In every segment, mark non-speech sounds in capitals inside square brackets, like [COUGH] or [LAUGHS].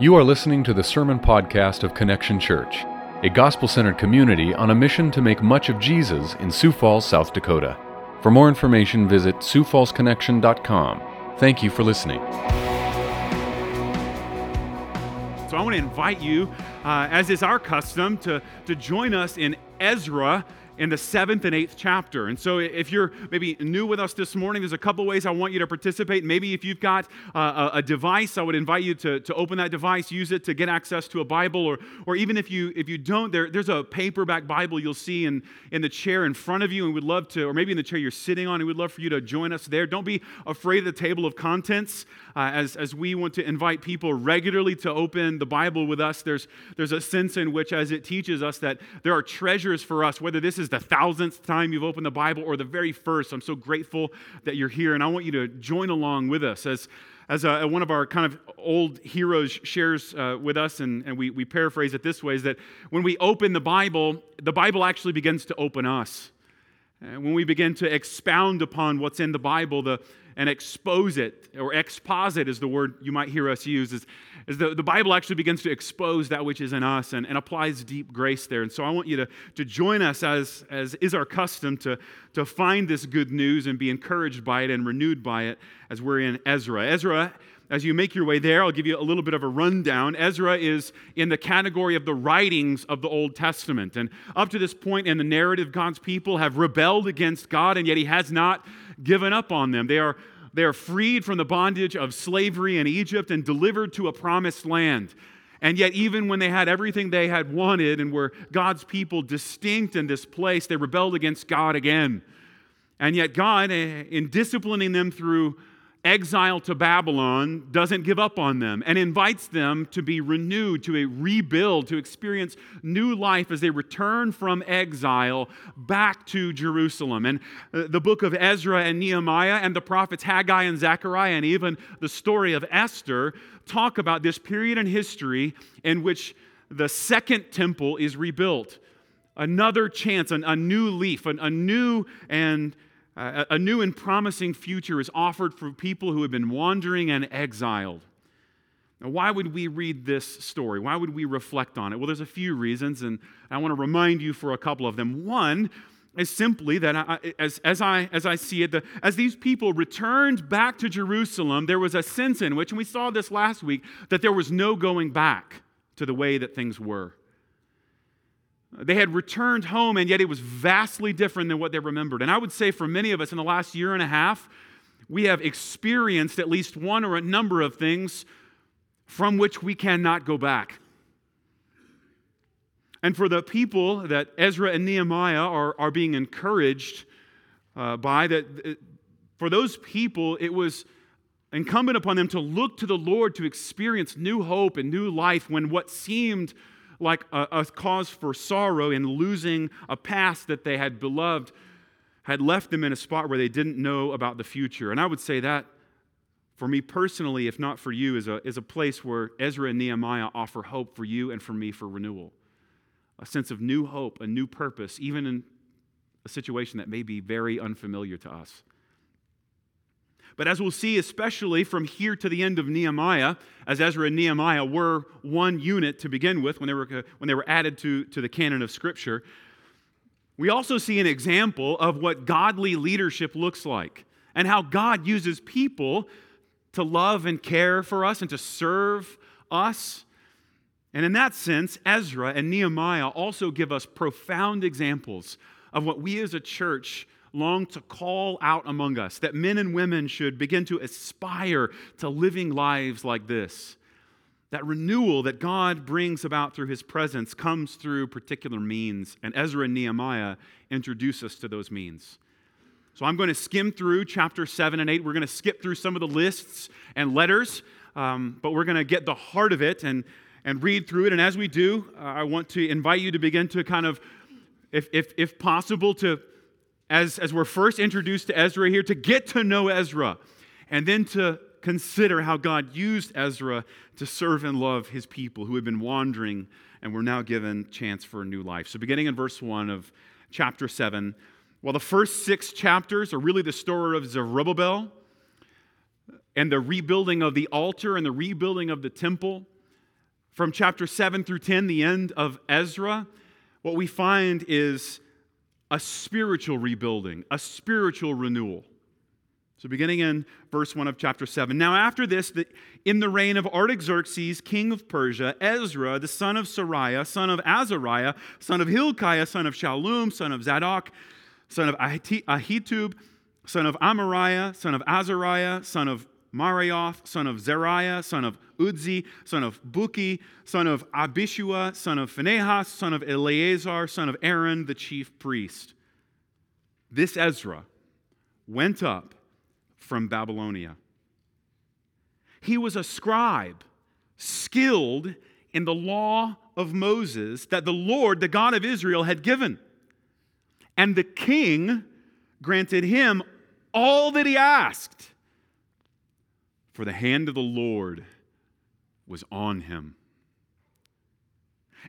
You are listening to the Sermon Podcast of Connection Church, a gospel centered community on a mission to make much of Jesus in Sioux Falls, South Dakota. For more information, visit SiouxFallsConnection.com. Thank you for listening. So I want to invite you, uh, as is our custom, to, to join us in Ezra in the seventh and eighth chapter. And so, if you're maybe new with us this morning, there's a couple ways I want you to participate. Maybe if you've got uh, a, device, I would invite you to, to open that device, use it to get access to a Bible, or, or even if you if you don't, there, there's a paperback Bible you'll see in, in the chair in front of you, and we'd love to, or maybe in the chair you're sitting on, and we'd love for you to join us there. Don't be afraid of the table of contents. Uh, as, as we want to invite people regularly to open the Bible with us, there's, there's a sense in which, as it teaches us, that there are treasures for us, whether this is the thousandth time you've opened the Bible or the very first. I'm so grateful that you're here, and I want you to join along with us as as a, one of our kind of old heroes shares uh, with us, and, and we, we paraphrase it this way, is that when we open the Bible, the Bible actually begins to open us. And when we begin to expound upon what's in the Bible, the, and expose it, or exposit is the word you might hear us use, is, is the, the Bible actually begins to expose that which is in us and, and applies deep grace there. And so I want you to, to join us, as, as is our custom, to, to find this good news and be encouraged by it and renewed by it as we're in Ezra. Ezra as you make your way there, I'll give you a little bit of a rundown. Ezra is in the category of the writings of the Old Testament. And up to this point in the narrative, God's people have rebelled against God, and yet He has not given up on them. They are, they are freed from the bondage of slavery in Egypt and delivered to a promised land. And yet, even when they had everything they had wanted and were God's people distinct in this place, they rebelled against God again. And yet, God, eh, in disciplining them through exile to Babylon doesn't give up on them and invites them to be renewed, to a rebuild, to experience new life as they return from exile back to Jerusalem. And uh, the book of Ezra and Nehemiah and the prophets Haggai and Zechariah and even the story of Esther talk about this period in history in which the second temple is rebuilt. Another chance, a, new leaf, a new and a new and promising future is offered for people who have been wandering and exiled. Now, why would we read this story? Why would we reflect on it? Well, there's a few reasons, and I want to remind you for a couple of them. One is simply that I, as, as, I, as I see it, the, as these people returned back to Jerusalem, there was a sense in which, and we saw this last week, that there was no going back to the way that things were. They had returned home, and yet it was vastly different than what they remembered. And I would say for many of us in the last year and a half, we have experienced at least one or a number of things from which we cannot go back. And for the people that Ezra and Nehemiah are, are being encouraged uh, by, that uh, for those people, it was incumbent upon them to look to the Lord to experience new hope and new life when what seemed like a, a cause for sorrow in losing a past that they had beloved had left them in a spot where they didn't know about the future. And I would say that, for me personally, if not for you, is a, is a place where Ezra and Nehemiah offer hope for you and for me for renewal. A sense of new hope, a new purpose, even in a situation that may be very unfamiliar to us. But as we'll see, especially from here to the end of Nehemiah, as Ezra and Nehemiah were one unit to begin with when they were, when they were added to, to the canon of Scripture, we also see an example of what godly leadership looks like and how God uses people to love and care for us and to serve us. And in that sense, Ezra and Nehemiah also give us profound examples of what we as a church long to call out among us that men and women should begin to aspire to living lives like this. That renewal that God brings about through his presence comes through particular means, and Ezra and Nehemiah introduce us to those means. So I'm going to skim through chapter 7 and 8. We're going to skip through some of the lists and letters, um, but we're going to get the heart of it and, and read through it. And as we do, uh, I want to invite you to begin to kind of, if, if, if possible, to as, as we're first introduced to Ezra here, to get to know Ezra, and then to consider how God used Ezra to serve and love his people who had been wandering and were now given chance for a new life. So, beginning in verse 1 of chapter 7, well, the first six chapters are really the story of Zerubbabel and the rebuilding of the altar and the rebuilding of the temple. from chapter 7 through 10, the end of Ezra, what we find is a spiritual rebuilding, a spiritual renewal. So, beginning in verse 1 of chapter 7. Now, after this, in the reign of Artaxerxes, king of Persia, Ezra, the son of Seraiah, son of Azariah, son of Hilkiah, son of Shallum, son of Zadok, son of Ahitub, son of Amariah, son of Azariah, son of Meraioth, son of Zeriah, son of Uzzi, son of Bukki, son of Abishua, son of Phinehas, son of Eleazar, son of Aaron, the chief priest. This Ezra went up from Babylonia. He was a scribe, skilled in the law of Moses that the Lord, the God of Israel, had given. And the king granted him all that he asked, for the hand of the Lord was on him.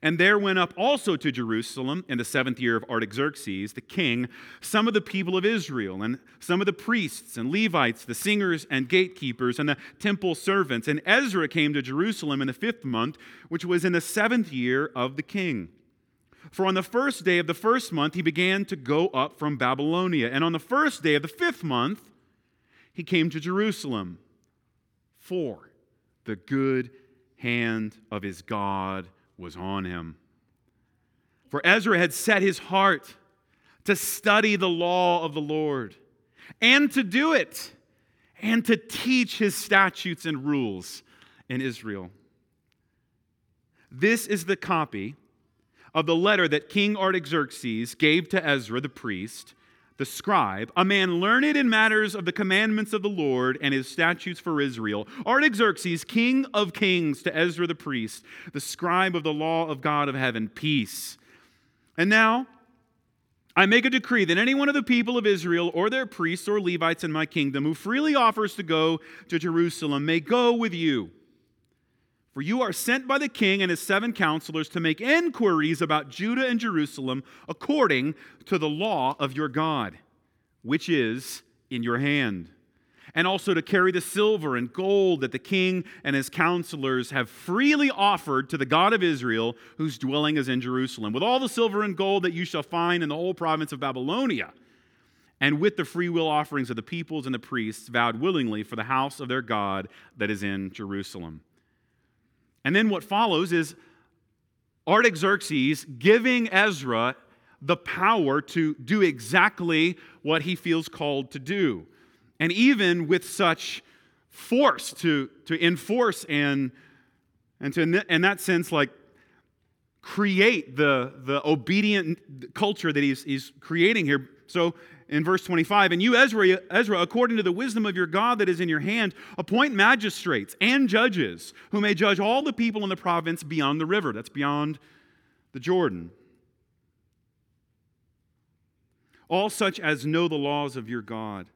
And there went up also to Jerusalem in the seventh year of Artaxerxes, the king, some of the people of Israel, and some of the priests and Levites, the singers and gatekeepers, and the temple servants. And Ezra came to Jerusalem in the fifth month, which was in the seventh year of the king. For on the first day of the first month, he began to go up from Babylonia. And on the first day of the fifth month, he came to Jerusalem. For the good hand of his God was on him. For Ezra had set his heart to study the law of the Lord and to do it and to teach his statutes and rules in Israel. This is the copy of the letter that King Artaxerxes gave to Ezra the priest the scribe, a man learned in matters of the commandments of the Lord and his statutes for Israel, Artaxerxes, king of kings, to Ezra the priest, the scribe of the law of God of heaven, peace. And now, I make a decree that any one of the people of Israel or their priests or Levites in my kingdom who freely offers to go to Jerusalem may go with you for you are sent by the king and his seven counselors to make inquiries about Judah and Jerusalem according to the law of your God, which is in your hand, and also to carry the silver and gold that the king and his counselors have freely offered to the God of Israel, whose dwelling is in Jerusalem, with all the silver and gold that you shall find in the whole province of Babylonia. And with the freewill offerings of the peoples and the priests vowed willingly for the house of their God that is in Jerusalem. And then what follows is Artaxerxes giving Ezra the power to do exactly what he feels called to do. And even with such force to, to enforce and, and to, in that sense, like create the, the obedient culture that he's, he's creating here. So in verse 25, and you, Ezra, Ezra, according to the wisdom of your God that is in your hand, appoint magistrates and judges who may judge all the people in the province beyond the river. That's beyond the Jordan. All such as know the laws of your God.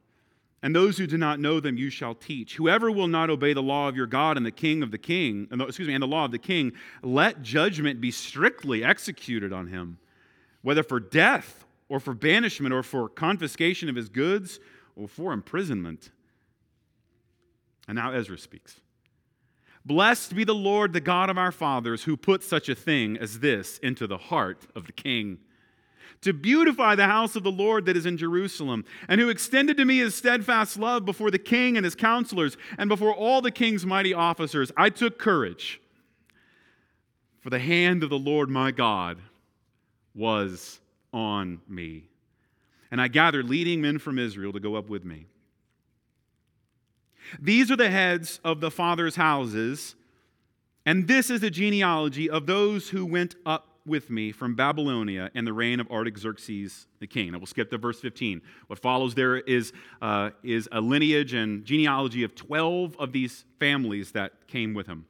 And those who do not know them you shall teach. Whoever will not obey the law of your God and the king of the king, excuse me, and the law of the king, let judgment be strictly executed on him, whether for death or for banishment, or for confiscation of his goods, or for imprisonment. And now Ezra speaks. Blessed be the Lord, the God of our fathers, who put such a thing as this into the heart of the king, to beautify the house of the Lord that is in Jerusalem, and who extended to me his steadfast love before the king and his counselors, and before all the king's mighty officers. I took courage, for the hand of the Lord my God was on me. And I gathered leading men from Israel to go up with me. These are the heads of the fathers' houses, and this is the genealogy of those who went up with me from Babylonia in the reign of Artaxerxes the king. Now we'll skip to verse 15. What follows there is, uh, is a lineage and genealogy of 12 of these families that came with him.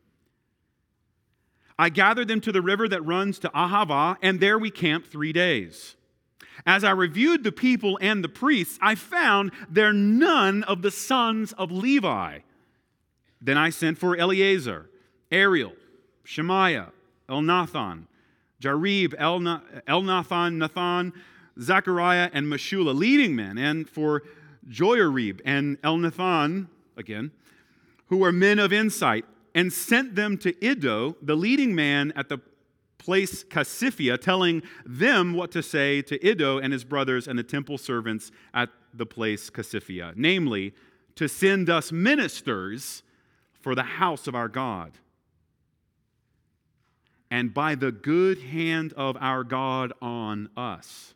I gathered them to the river that runs to Ahava, and there we camped three days. As I reviewed the people and the priests, I found there none of the sons of Levi. Then I sent for Eleazar, Ariel, Shemaiah, Elnathan, Jarib, Elnathan, Nathan, Zechariah, and Meshullam, leading men, and for Joiarib and Elnathan, again, who were men of insight, and sent them to Iddo, the leading man at the place Casiphia, telling them what to say to Iddo and his brothers and the temple servants at the place Casiphia, namely, to send us ministers for the house of our God. And by the good hand of our God on us,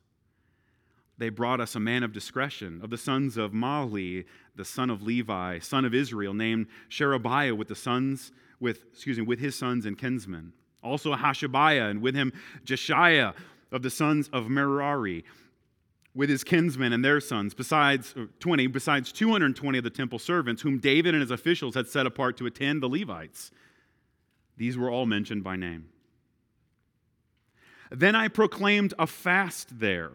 they brought us a man of discretion, of the sons of Mahli, the son of Levi, son of Israel, named Sherebiah with the sons, with, excuse me, with his sons and kinsmen. Also Hashabiah, and with him Jeshaiah of the sons of Merari, with his kinsmen and their sons, besides uh, 20, besides 220 of the temple servants, whom David and his officials had set apart to attend the Levites. These were all mentioned by name. Then I proclaimed a fast there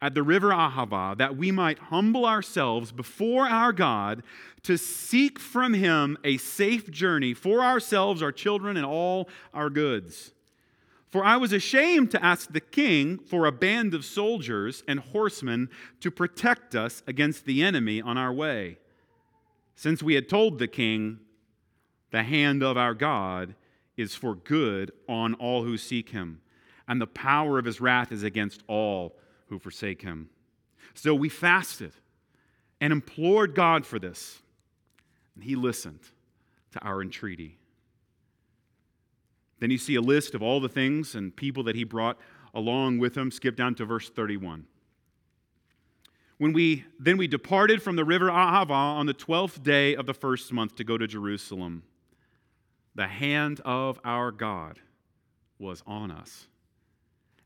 at the river Ahava that we might humble ourselves before our God to seek from him a safe journey for ourselves, our children, and all our goods. For I was ashamed to ask the king for a band of soldiers and horsemen to protect us against the enemy on our way, since we had told the king, The hand of our God is for good on all who seek him, and the power of his wrath is against all who forsake him. So we fasted and implored God for this, and he listened to our entreaty. Then you see a list of all the things and people that he brought along with him. Skip down to verse 31. When we then we departed from the river Ahava on the twelfth day of the first month to go to Jerusalem. The hand of our God was on us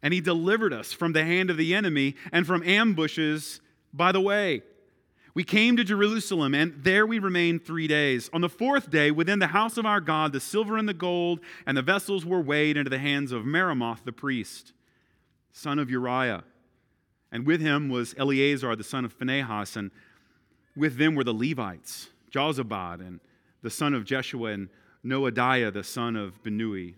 and he delivered us from the hand of the enemy and from ambushes by the way. We came to Jerusalem, and there we remained three days. On the fourth day, within the house of our God, the silver and the gold and the vessels were weighed into the hands of Meremoth the priest, son of Uriah. And with him was Eleazar the son of Phinehas, and with them were the Levites, Jozabad and the son of Jeshua, and Noadiah the son of Binnui.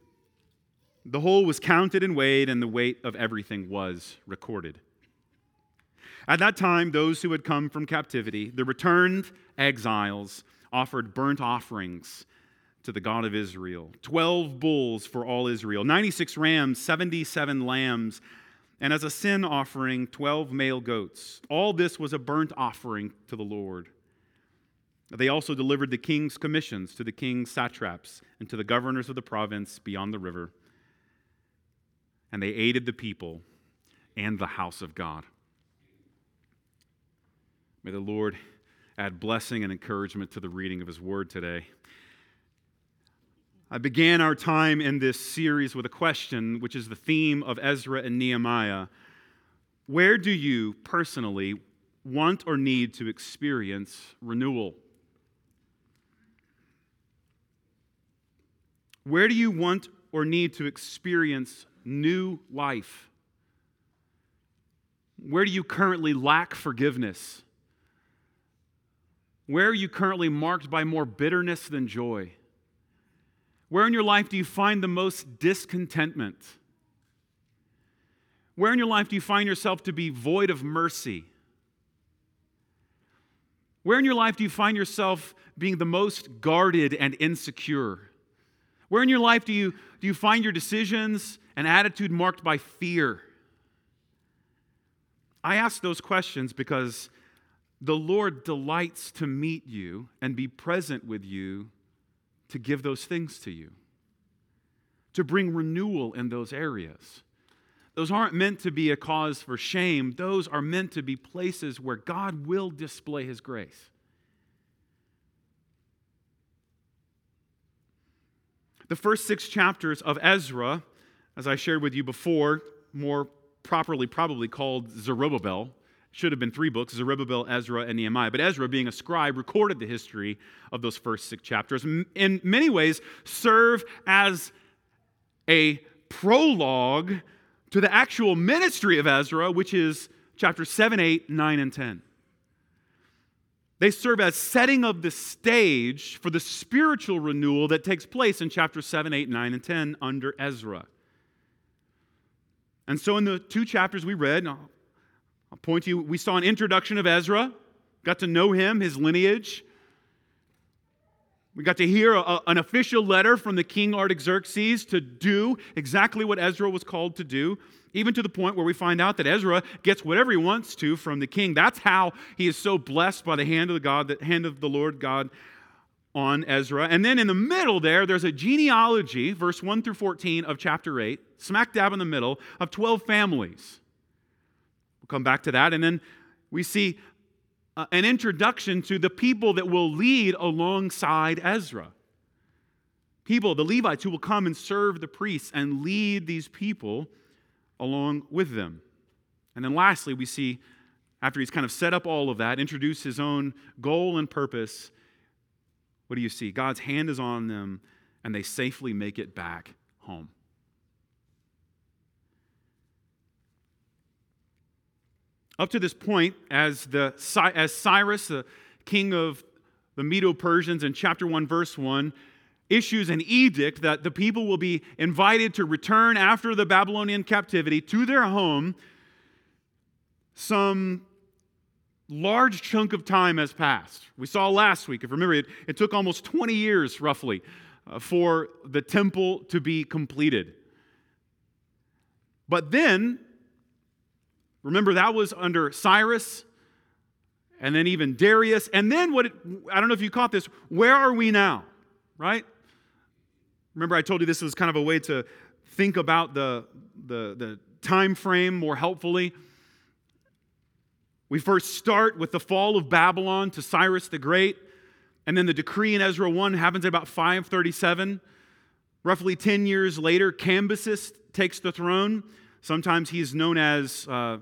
The whole was counted and weighed, and the weight of everything was recorded. At that time, those who had come from captivity, the returned exiles, offered burnt offerings to the God of Israel 12 bulls for all Israel, 96 rams, 77 lambs, and as a sin offering, 12 male goats. All this was a burnt offering to the Lord. They also delivered the king's commissions to the king's satraps and to the governors of the province beyond the river and they aided the people and the house of God. May the Lord add blessing and encouragement to the reading of His word today. I began our time in this series with a question, which is the theme of Ezra and Nehemiah. Where do you personally want or need to experience renewal? Where do you want or need to experience new life? Where do you currently lack forgiveness? Where are you currently marked by more bitterness than joy? Where in your life do you find the most discontentment? Where in your life do you find yourself to be void of mercy? Where in your life do you find yourself being the most guarded and insecure? Where in your life do you, do you find your decisions and attitude marked by fear? I ask those questions because the Lord delights to meet you and be present with you to give those things to you, to bring renewal in those areas. Those aren't meant to be a cause for shame, those are meant to be places where God will display His grace. The first six chapters of Ezra, as I shared with you before, more properly probably called Zerubbabel, should have been three books Zerubbabel, Ezra, and Nehemiah. But Ezra, being a scribe, recorded the history of those first six chapters. In many ways, serve as a prologue to the actual ministry of Ezra, which is chapters 7, 8, 9, and 10. They serve as setting of the stage for the spiritual renewal that takes place in chapters 7, 8, 9, and 10 under Ezra. And so, in the two chapters we read, I'll, I'll point to you, we saw an introduction of Ezra, got to know him, his lineage. We got to hear a, an official letter from the king Artaxerxes to do exactly what Ezra was called to do, even to the point where we find out that Ezra gets whatever he wants to from the king. That's how he is so blessed by the hand of the God, the hand of the Lord God on Ezra. And then in the middle there, there's a genealogy, verse 1 through 14 of chapter 8, smack dab in the middle, of 12 families. We'll come back to that. And then we see uh, an introduction to the people that will lead alongside Ezra. People, the Levites, who will come and serve the priests and lead these people along with them. And then lastly, we see, after he's kind of set up all of that, introduce his own goal and purpose, what do you see? God's hand is on them, and they safely make it back home. Up to this point, as, the, as Cyrus, the king of the Medo Persians, in chapter 1, verse 1, issues an edict that the people will be invited to return after the Babylonian captivity to their home, some large chunk of time has passed. We saw last week, if you remember, it, it took almost 20 years roughly uh, for the temple to be completed. But then Remember, that was under Cyrus and then even Darius. And then what, it, I don't know if you caught this, where are we now? Right? Remember, I told you this was kind of a way to think about the, the, the time frame more helpfully. We first start with the fall of Babylon to Cyrus the Great, and then the decree in Ezra 1 happens at about 537. Roughly 10 years later, Cambyses takes the throne. Sometimes he's known as uh,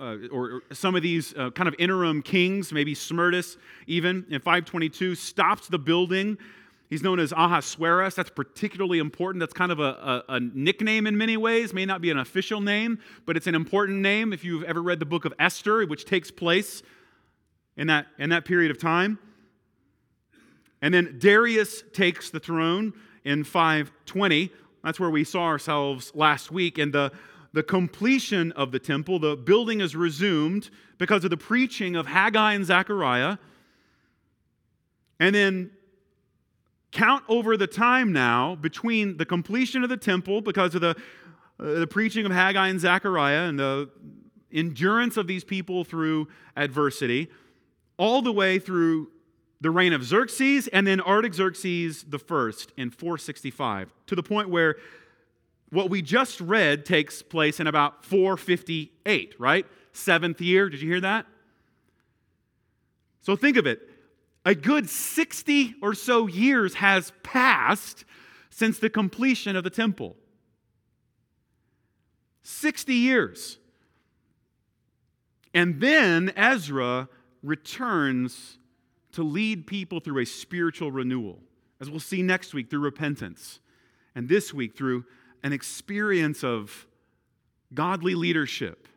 uh, or, or, some of these uh, kind of interim kings, maybe Smerdis even, in 522, stops the building. He's known as Ahasuerus. That's particularly important. That's kind of a, a, a, nickname in many ways, may not be an official name, but it's an important name if you've ever read the book of Esther, which takes place in that, in that period of time. And then Darius takes the throne in 520. That's where we saw ourselves last week. And the, the completion of the temple, the building is resumed because of the preaching of Haggai and Zechariah. And then count over the time now between the completion of the temple because of the, uh, the preaching of Haggai and Zechariah and the endurance of these people through adversity, all the way through the reign of Xerxes and then Artaxerxes first in 465, to the point where what we just read takes place in about 458, right? Seventh year. Did you hear that? So think of it. A good 60 or so years has passed since the completion of the temple. 60 years. And then Ezra returns to lead people through a spiritual renewal, as we'll see next week through repentance, and this week through an experience of godly leadership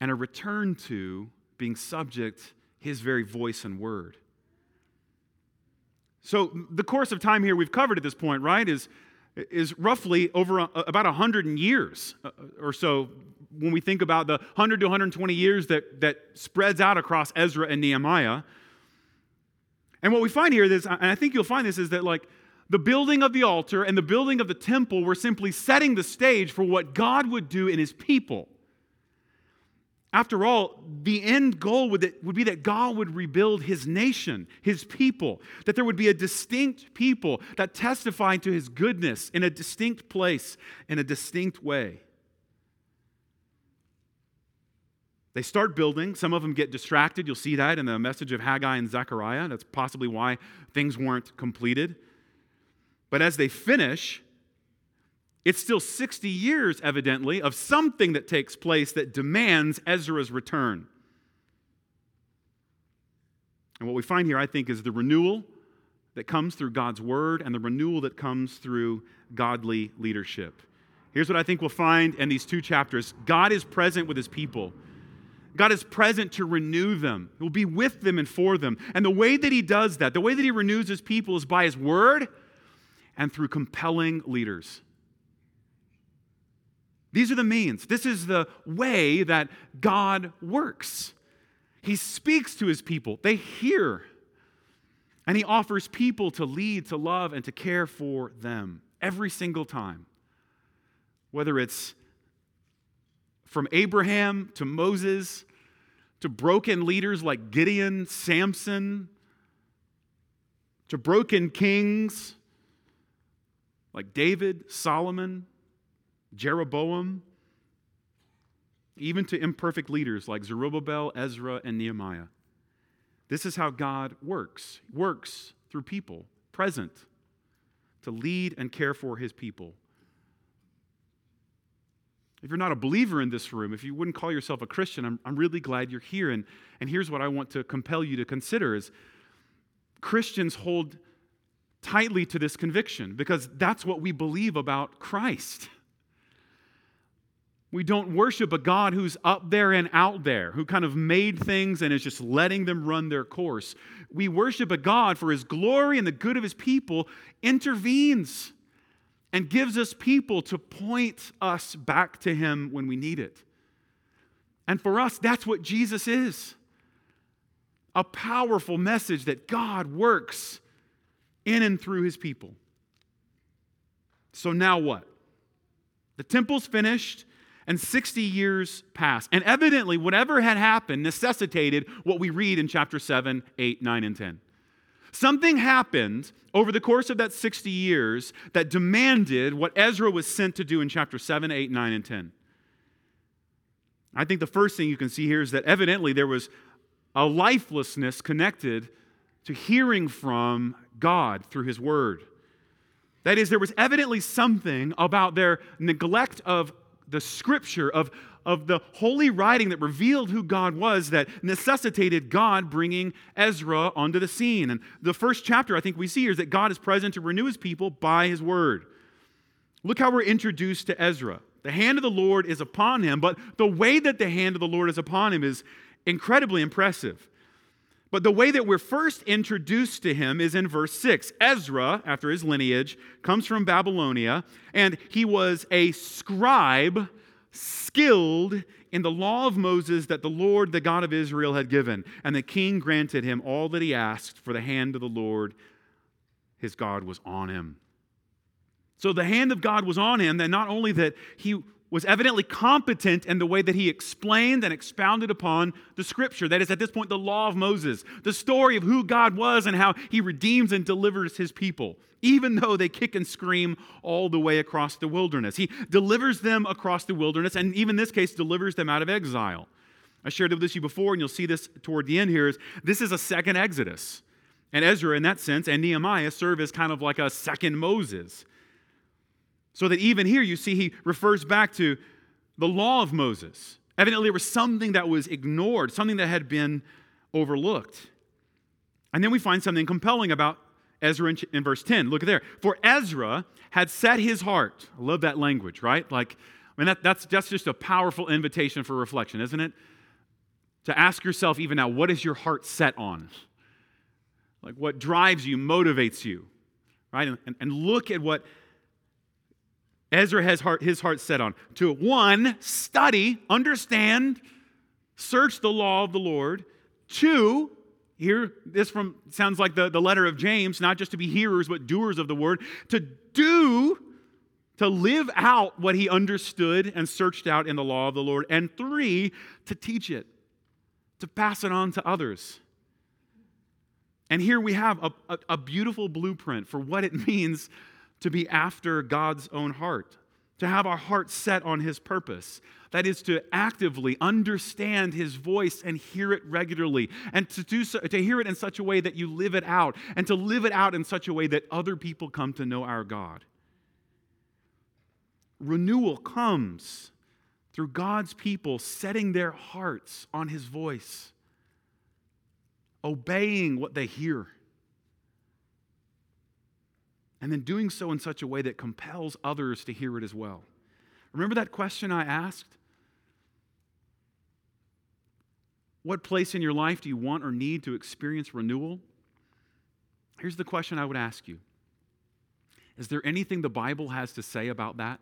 and a return to being subject his very voice and word. So the course of time here we've covered at this point, right, is, is roughly over a, about 100 years uh, or so when we think about the 100 to 120 years that, that spreads out across Ezra and Nehemiah. And what we find here is, and I think you'll find this, is that like the building of the altar and the building of the temple were simply setting the stage for what God would do in his people. After all, the end goal would, would be that God would rebuild his nation, his people, that there would be a distinct people that testify to his goodness in a distinct place, in a distinct way. They start building. Some of them get distracted. You'll see that in the message of Haggai and Zechariah. That's possibly why things weren't completed. But as they finish, it's still 60 years, evidently, of something that takes place that demands Ezra's return. And what we find here, I think, is the renewal that comes through God's word and the renewal that comes through godly leadership. Here's what I think we'll find in these two chapters God is present with his people. God is present to renew them. He will be with them and for them. And the way that he does that, the way that he renews his people is by his word and through compelling leaders. These are the means. This is the way that God works. He speaks to his people, they hear. And he offers people to lead, to love, and to care for them every single time. Whether it's from Abraham to Moses to broken leaders like Gideon, Samson, to broken kings like David, Solomon, Jeroboam, even to imperfect leaders like Zerubbabel, Ezra, and Nehemiah. This is how God works. Works through people, present, to lead and care for his people. If you're not a believer in this room, if you wouldn't call yourself a Christian, I'm, I'm really glad you're here. And, and here's what I want to compel you to consider is Christians hold tightly to this conviction because that's what we believe about Christ. We don't worship a God who's up there and out there, who kind of made things and is just letting them run their course. We worship a God for his glory and the good of his people intervenes and gives us people to point us back to him when we need it. And for us, that's what Jesus is a powerful message that God works in and through his people. So now what? The temple's finished and 60 years pass. And evidently, whatever had happened necessitated what we read in chapter 7, 8, 9, and 10. Something happened over the course of that 60 years that demanded what Ezra was sent to do in chapter 7, 8, 9, and 10. I think the first thing you can see here is that evidently there was a lifelessness connected to hearing from God through His Word. That is, there was evidently something about their neglect of the scripture, of, of the holy writing that revealed who God was that necessitated God bringing Ezra onto the scene. And the first chapter I think we see here is that God is present to renew his people by his word. Look how we're introduced to Ezra. The hand of the Lord is upon him, but the way that the hand of the Lord is upon him is incredibly impressive. But the way that we're first introduced to him is in verse 6. Ezra, after his lineage, comes from Babylonia, and he was a scribe skilled in the law of Moses that the Lord, the God of Israel, had given. And the king granted him all that he asked, for the hand of the Lord, his God, was on him. So the hand of God was on him, that not only that he was evidently competent in the way that he explained and expounded upon the scripture. That is, at this point, the law of Moses, the story of who God was and how he redeems and delivers his people, even though they kick and scream all the way across the wilderness. He delivers them across the wilderness, and even in this case, delivers them out of exile. I shared it with you before, and you'll see this toward the end here. Is this is a second Exodus. And Ezra, in that sense, and Nehemiah serve as kind of like a second Moses. So that even here you see he refers back to the law of Moses. Evidently, there was something that was ignored, something that had been overlooked. And then we find something compelling about Ezra in, in, verse 10. Look at there. For Ezra had set his heart. I love that language, right? Like, I mean, that, that's, that's just a powerful invitation for reflection, isn't it? To ask yourself, even now, what is your heart set on? Like, what drives you, motivates you, right? And, and, and look at what Ezra has heart, his heart set on to one, study, understand, search the law of the Lord. Two, here, this from sounds like the, the letter of James, not just to be hearers, but doers of the word, to do, to live out what he understood and searched out in the law of the Lord. And three, to teach it, to pass it on to others. And here we have a, a, a beautiful blueprint for what it [LAUGHS] means to be after God's own heart, to have our heart set on His purpose. That is to actively understand His voice and hear it regularly, and to, do so, to hear it in such a way that you live it out, and to live it out in such a way that other people come to know our God. Renewal comes through God's people setting their hearts on His voice, obeying what they hear and then doing so in such a way that compels others to hear it as well. Remember that question I asked? What place in your life do you want or need to experience renewal? Here's the question I would ask you Is there anything the Bible has to say about that?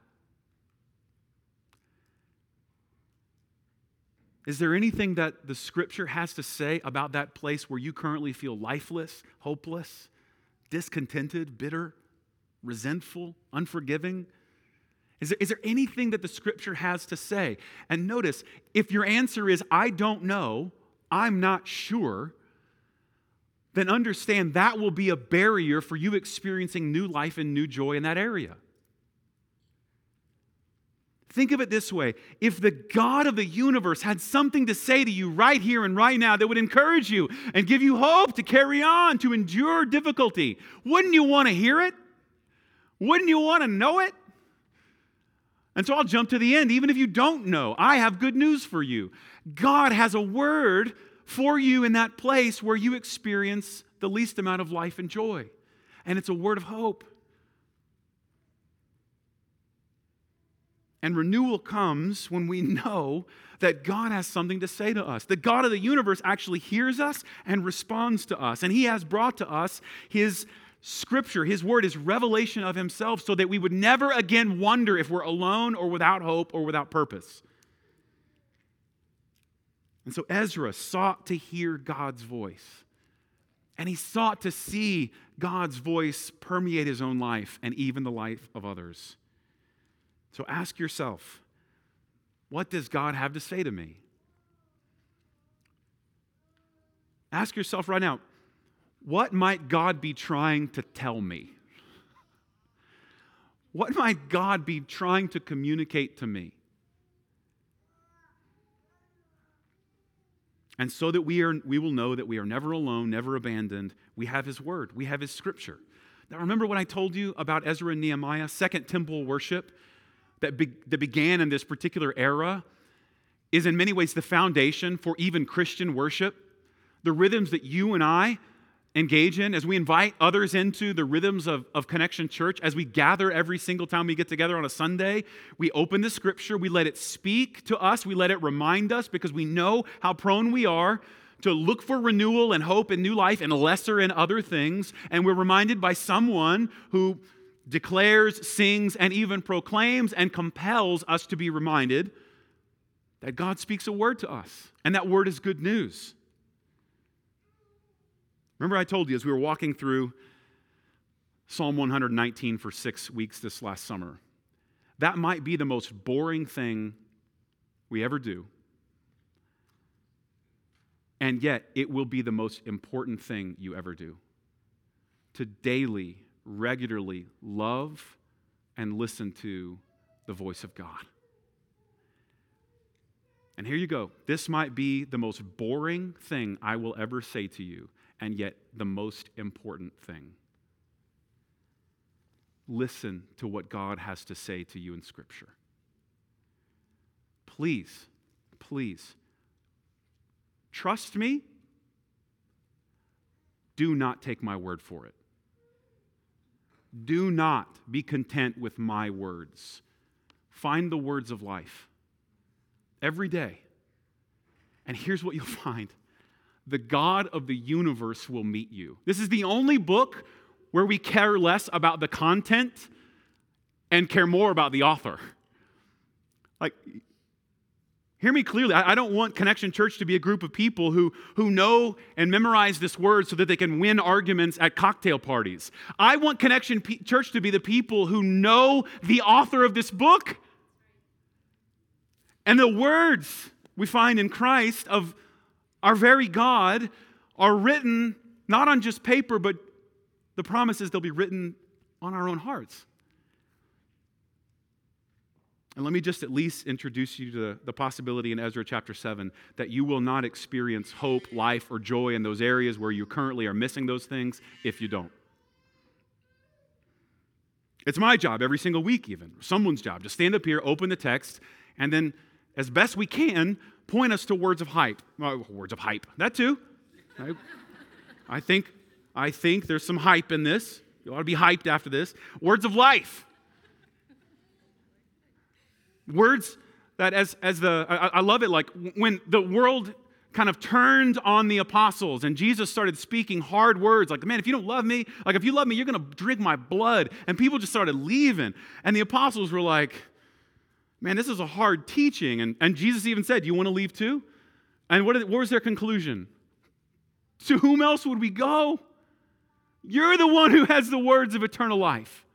Is there anything that the scripture has to say about that place where you currently feel lifeless, hopeless, discontented, bitter, resentful, unforgiving? Is there, is there anything that the scripture has to say? And notice, if your answer is, I don't know, I'm not sure, then understand that will be a barrier for you experiencing new life and new joy in that area. Think of it this way if the God of the universe had something to say to you right here and right now that would encourage you and give you hope to carry on, to endure difficulty, wouldn't you want to hear it? Wouldn't you want to know it? And so I'll jump to the end. Even if you don't know, I have good news for you. God has a word for you in that place where you experience the least amount of life and joy. And it's a word of hope. And renewal comes when we know that God has something to say to us. The God of the universe actually hears us and responds to us. And He has brought to us His scripture, His word, is revelation of Himself, so that we would never again wonder if we're alone or without hope or without purpose. And so Ezra sought to hear God's voice. And he sought to see God's voice permeate his own life and even the life of others. So ask yourself, what does God have to say to me? Ask yourself right now, what might God be trying to tell me? What might God be trying to communicate to me? And so that we, are, we will know that we are never alone, never abandoned, we have His Word, we have His Scripture. Now, remember what I told you about Ezra and Nehemiah, Second Temple worship? that, be, that began in this particular era is in many ways the foundation for even Christian worship. The rhythms that you and I engage in as we invite others into the rhythms of, of Connection Church, as we gather every single time we get together on a Sunday, we open the scripture, we let it speak to us, we let it remind us because we know how prone we are to look for renewal and hope and new life and lesser in other things. And we're reminded by someone who declares, sings, and even proclaims and compels us to be reminded that God speaks a word to us, and that word is good news. Remember, I told you as we were walking through Psalm 119 for six weeks this last summer, that might be the most boring thing we ever do. And yet, it will be the most important thing you ever do to daily regularly love and listen to the voice of God. And here you go. This might be the most boring thing I will ever say to you, and yet the most important thing. Listen to what God has to say to you in Scripture. Please, please, trust me. Do not take my word for it. Do not be content with my words. Find the words of life every day. And here's what you'll [LAUGHS] find the God of the universe will meet you. This is the only book where we care less about the content and care more about the author. Like, Hear me clearly. I don't want Connection Church to be a group of people who, who know and memorize this word so that they can win arguments at cocktail parties. I want Connection P- Church to be the people who know the author of this book. And the words we find in Christ of our very God are written not on just paper, but the promise is they'll be written on our own hearts. And let me just at least introduce you to the possibility in Ezra chapter 7 that you will not experience hope, life, or joy in those areas where you currently are missing those things if you don't. It's my job every single week, even, someone's job, to stand up here, open the text, and then, as best we can, point us to words of hype. Well, words of hype, that too. I, I, think, I think there's some hype in this. You ought to be hyped after this. Words of life. Words that, as, as the, I, I love it, like when the world kind of turned on the apostles and Jesus started speaking hard words like, man, if you don't love me, like if you love me, you're going to drink my blood. And people just started leaving. And the apostles were like, man, this is a hard teaching. And, and Jesus even said, you want to leave too? And what, what was their conclusion? To whom else would we go? You're the one who has the words of eternal life.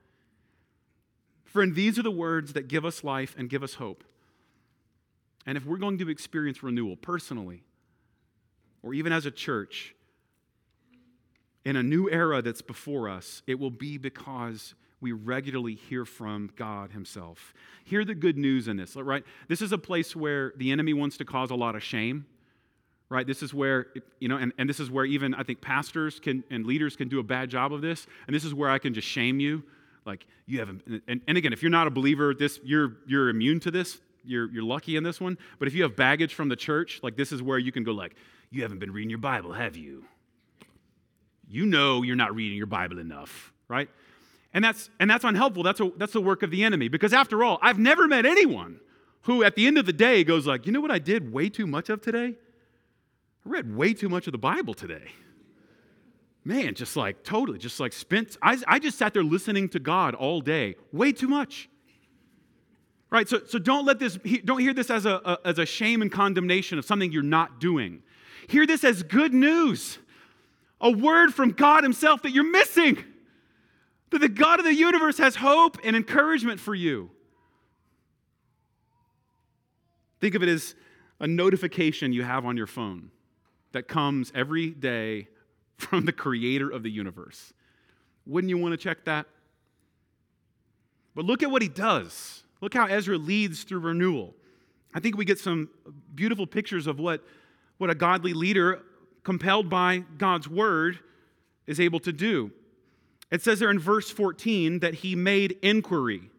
Friend, these are the words that give us life and give us hope. And if we're going to experience renewal personally, or even as a church, in a new era that's before us, it will be because we regularly hear from God Himself. Hear the good news in this, right? This is a place where the enemy wants to cause a lot of shame right? This is where you know and, and this is where even i think pastors can and leaders can do a bad job of this. And this is where i can just shame you. Like you haven't and, and again if you're not a believer this you're you're immune to this. You're you're lucky in this one. But if you have baggage from the church like this is where you can go like you haven't been reading your bible have you? You know you're not reading your bible enough right and that's and that's unhelpful that's a, that's the work of the enemy because after all i've never met anyone who at the end of the day goes like you know what i did way too much of today I read way too much of the Bible today. Man, just like totally, just like spent, I, I just sat there listening to God all day, way too much. Right? So, so don't let this, don't hear this as a, a, as a shame and condemnation of something you're not doing. Hear this as good news, a word from God Himself that you're missing. That the God of the universe has hope and encouragement for you. Think of it as a notification you have on your phone that comes every day [LAUGHS] from the creator of the universe. Wouldn't you want to check that? But look at what he does. Look how Ezra leads through renewal. I think we get some beautiful pictures of what, what a godly leader, compelled by God's word, is able to do. It says there in verse 14 that he made inquiry.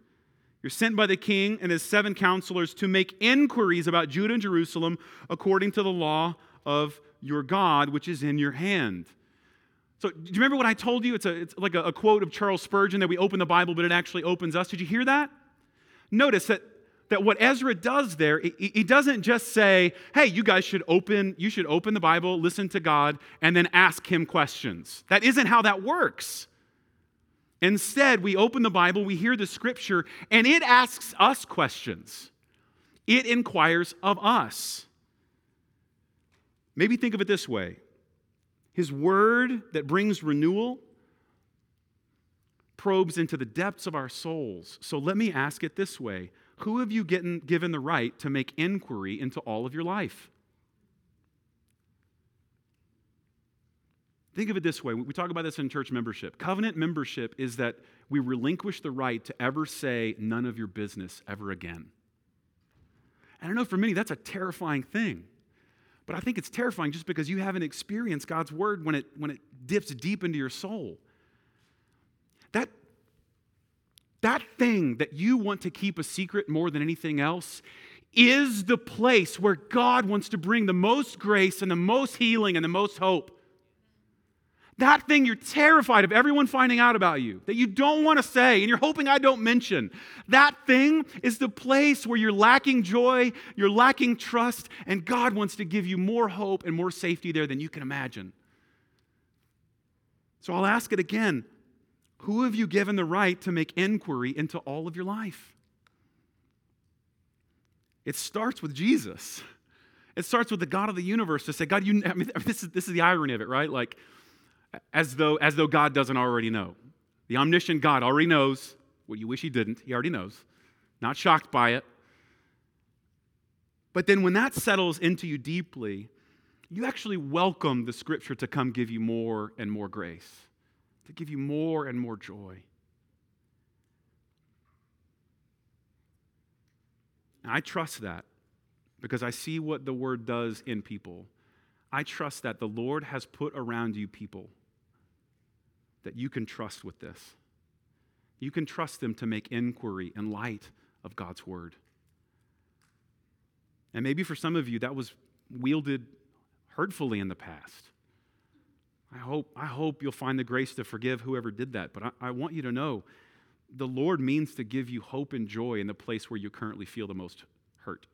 You're sent by the king and his seven counselors to make inquiries about Judah and Jerusalem according to the law of your God, which is in your hand. So, do you remember what I told you? It's, a, it's like a, a quote of Charles Spurgeon that we open the Bible, but it actually opens us. Did you hear that? Notice that, that what Ezra does there, he, he doesn't just say, hey, you guys should open, you should open the Bible, listen to God, and then ask him questions. That isn't how that works. Instead, we open the Bible, we hear the scripture, and it asks us questions. It inquires of us. Maybe think of it this way His word that brings renewal probes into the depths of our souls. So let me ask it this way Who have you given the right to make inquiry into all of your life? Think of it this way. We talk about this in church membership. Covenant membership is that we relinquish the right to ever say none of your business ever again. And I know for many that's a terrifying thing. But I think it's terrifying just because you haven't experienced God's word when it, when it dips deep into your soul. That, that thing that you want to keep a secret more than anything else is the place where God wants to bring the most grace and the most healing and the most hope. That thing you're terrified of everyone finding out about you, that you don't want to say, and you're hoping I don't mention. That thing is the place where you're lacking joy, you're lacking trust, and God wants to give you more hope and more safety there than you can imagine. So I'll ask it again Who have you given the right to make inquiry into all of your life? It starts with Jesus. It starts with the God of the universe to say, God, you, I mean, this is, this is the irony of it, right? Like, as though, as though God doesn't already know. The omniscient God already knows what you wish He didn't. He already knows. Not shocked by it. But then when that settles into you deeply, you actually welcome the scripture to come give you more and more grace, to give you more and more joy. And I trust that because I see what the word does in people. I trust that the Lord has put around you people that you can trust with this. You can trust them to make inquiry in light of God's word. And maybe for some of you, that was wielded hurtfully in the past. I hope, I hope you'll find the grace to forgive whoever did that. But I, I want you to know the Lord means to give you hope and joy in the place where you currently feel the most hurt.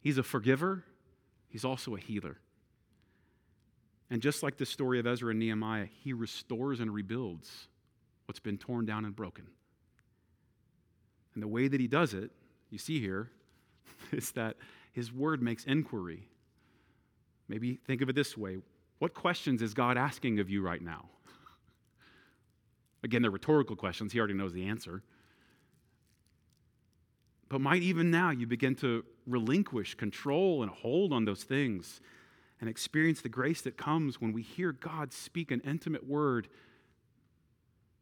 He's a forgiver, He's also a healer. And just like the story of Ezra and Nehemiah, he restores and rebuilds what's been torn down and broken. And the way that he does it, you see here, [LAUGHS] is that His word makes inquiry. Maybe think of it this way What questions is God asking of you right now? Again, they're rhetorical questions. He already knows the answer. But might even now you begin to relinquish control and hold on those things and experience the grace that comes when we hear God speak an intimate word.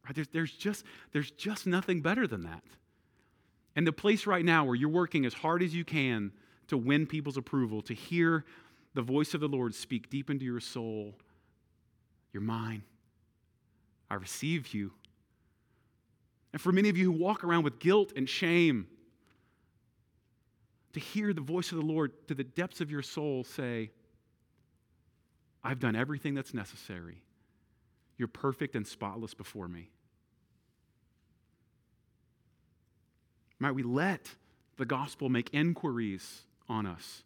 Right? There's, there's, just, there's just nothing better than that. And the place right now where you're working as hard as you can to win people's approval, to hear the voice of the Lord speak deep into your soul, you're mine. I receive you. And for many of you who walk around with guilt and shame, to hear the voice of the Lord to the depths of your soul say, I've done everything that's necessary. You're perfect and spotless before me. Might we let the gospel make inquiries on us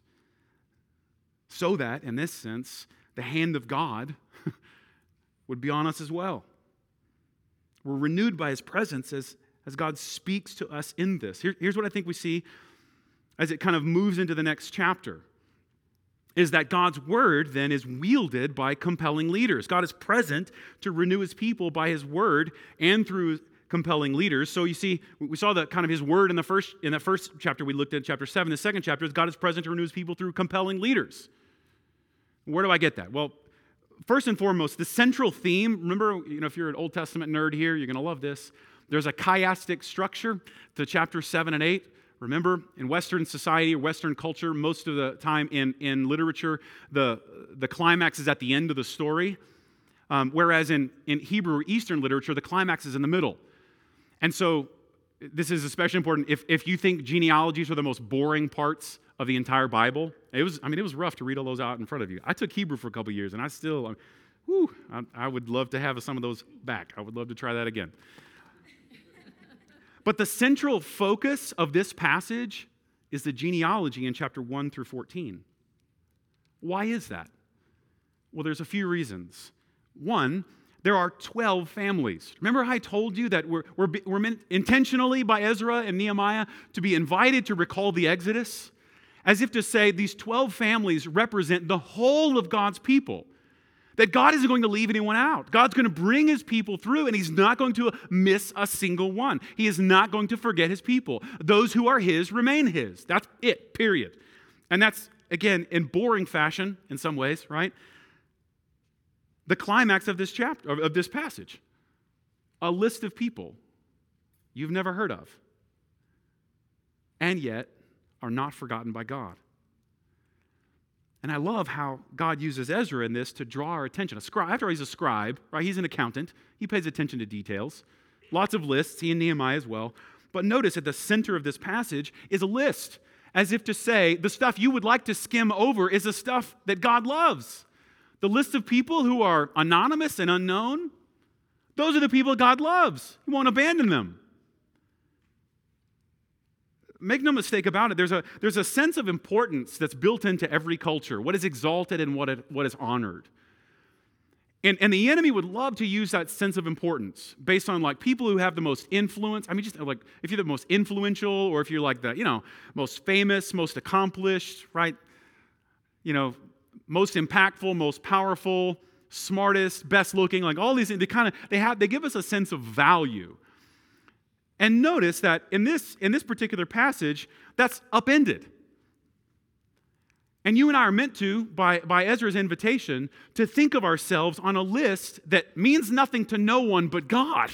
so that, in this sense, the hand of God [LAUGHS] would be on us as well. We're renewed by his presence as, as God speaks to us in this. Here, here's what I think we see as it kind of moves into the next chapter is that God's word then is wielded by compelling leaders. God is present to renew his people by his word and through compelling leaders. So you see, we saw the kind of his word in the first in the first chapter we looked at, chapter seven. The second chapter is God is present to renew his people through compelling leaders. Where do I get that? Well, first and foremost, the central theme. Remember, you know, if you're an Old Testament nerd here, you're going to love this. There's a chiastic structure to chapter seven and eight. Remember, in Western society or Western culture, most of the time in, in literature, the, the climax is at the end of the story. Um, whereas in, in Hebrew or Eastern literature, the climax is in the middle. And so, this is especially important if, if you think genealogies are the most boring parts of the entire Bible. It was, I mean, it was rough to read all those out in front of you. I took Hebrew for a couple years, and I still, I, whew, I, I would love to have some of those back. I would love to try that again. But the central focus of this passage is the genealogy in chapter 1 through 14. Why is that? Well, there's a few reasons. One, there are 12 families. Remember how I told you that we're, we're, we're meant intentionally by Ezra and Nehemiah to be invited to recall the Exodus? As if to say these 12 families represent the whole of God's people. That God isn't going to leave anyone out. God's going to bring his people through, and he's not going to miss a single one. He is not going to forget his people. Those who are his remain his. That's it, period. And that's, again, in boring fashion in some ways, right? The climax of this chapter, of this passage a list of people you've never heard of, and yet are not forgotten by God. And I love how God uses Ezra in this to draw our attention. A scribe, after all, he's a scribe, right? He's an accountant. He pays attention to details. Lots of lists, he and Nehemiah as well. But notice at the center of this passage is a list, as if to say, the stuff you would like to skim over is the stuff that God loves. The list of people who are anonymous and unknown, those are the people God loves. He won't abandon them make no mistake about it, there's a, there's a sense of importance that's built into every culture what is exalted and what, it, what is honored. And, and the enemy would love to use that sense of importance based on like people who have the most influence. I mean, just like if you're the most influential or if you're like the, you know, most famous, most accomplished, right? You know, most impactful, most powerful, smartest, best looking, like all these, they kind of, they have, they give us a sense of value. And notice that in this, in this particular passage, that's upended. And you and I are meant to, by, by Ezra's invitation, to think of ourselves on a list that means nothing to no one but God.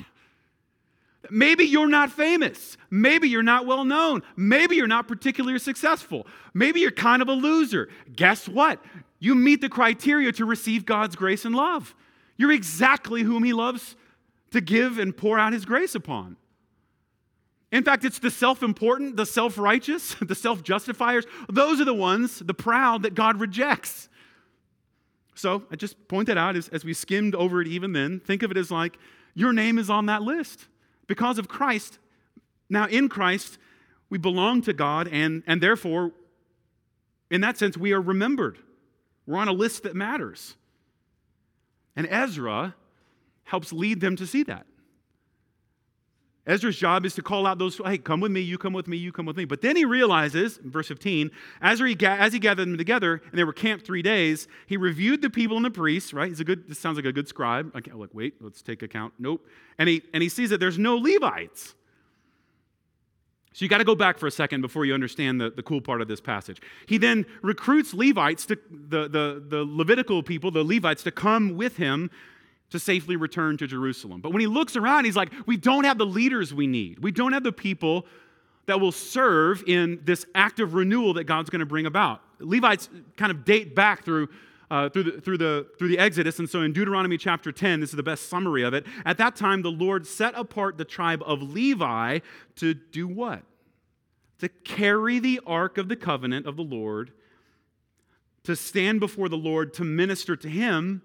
Maybe you're not famous. Maybe you're not well known. Maybe you're not particularly successful. Maybe you're kind of a loser. Guess what? You meet the criteria to receive God's grace and love. You're exactly whom He loves to give and pour out His grace upon. In fact, it's the self important, the self righteous, [LAUGHS] the self justifiers. Those are the ones, the proud, that God rejects. So I just point that out as, as we skimmed over it even then. Think of it as like your name is on that list. Because of Christ, now in Christ, we belong to God, and, and therefore, in that sense, we are remembered. We're on a list that matters. And Ezra helps lead them to see that. Ezra's job is to call out those, hey, come with me, you come with me, you come with me. But then he realizes, verse 15, as he, as he gathered them together, and they were camped three days, he reviewed the people and the priests, right? He's a good, this sounds like a good scribe. Okay, like, wait, let's take account. Nope. And he, and he sees that there's no Levites. So you got to go back for a second before you understand the, the cool part of this passage. He then recruits Levites, to, the, the, the Levitical people, the Levites, to come with him to safely return to Jerusalem. But when he looks around, he's like, we don't have the leaders we need. We don't have the people that will serve in this act of renewal that God's going to bring about. Levites kind of date back through. Uh, through, the, through, the, through the Exodus. And so in Deuteronomy chapter 10, this is the best summary of it. At that time, the Lord set apart the tribe of Levi to do what? To carry the ark of the covenant of the Lord, to stand before the Lord, to minister to him,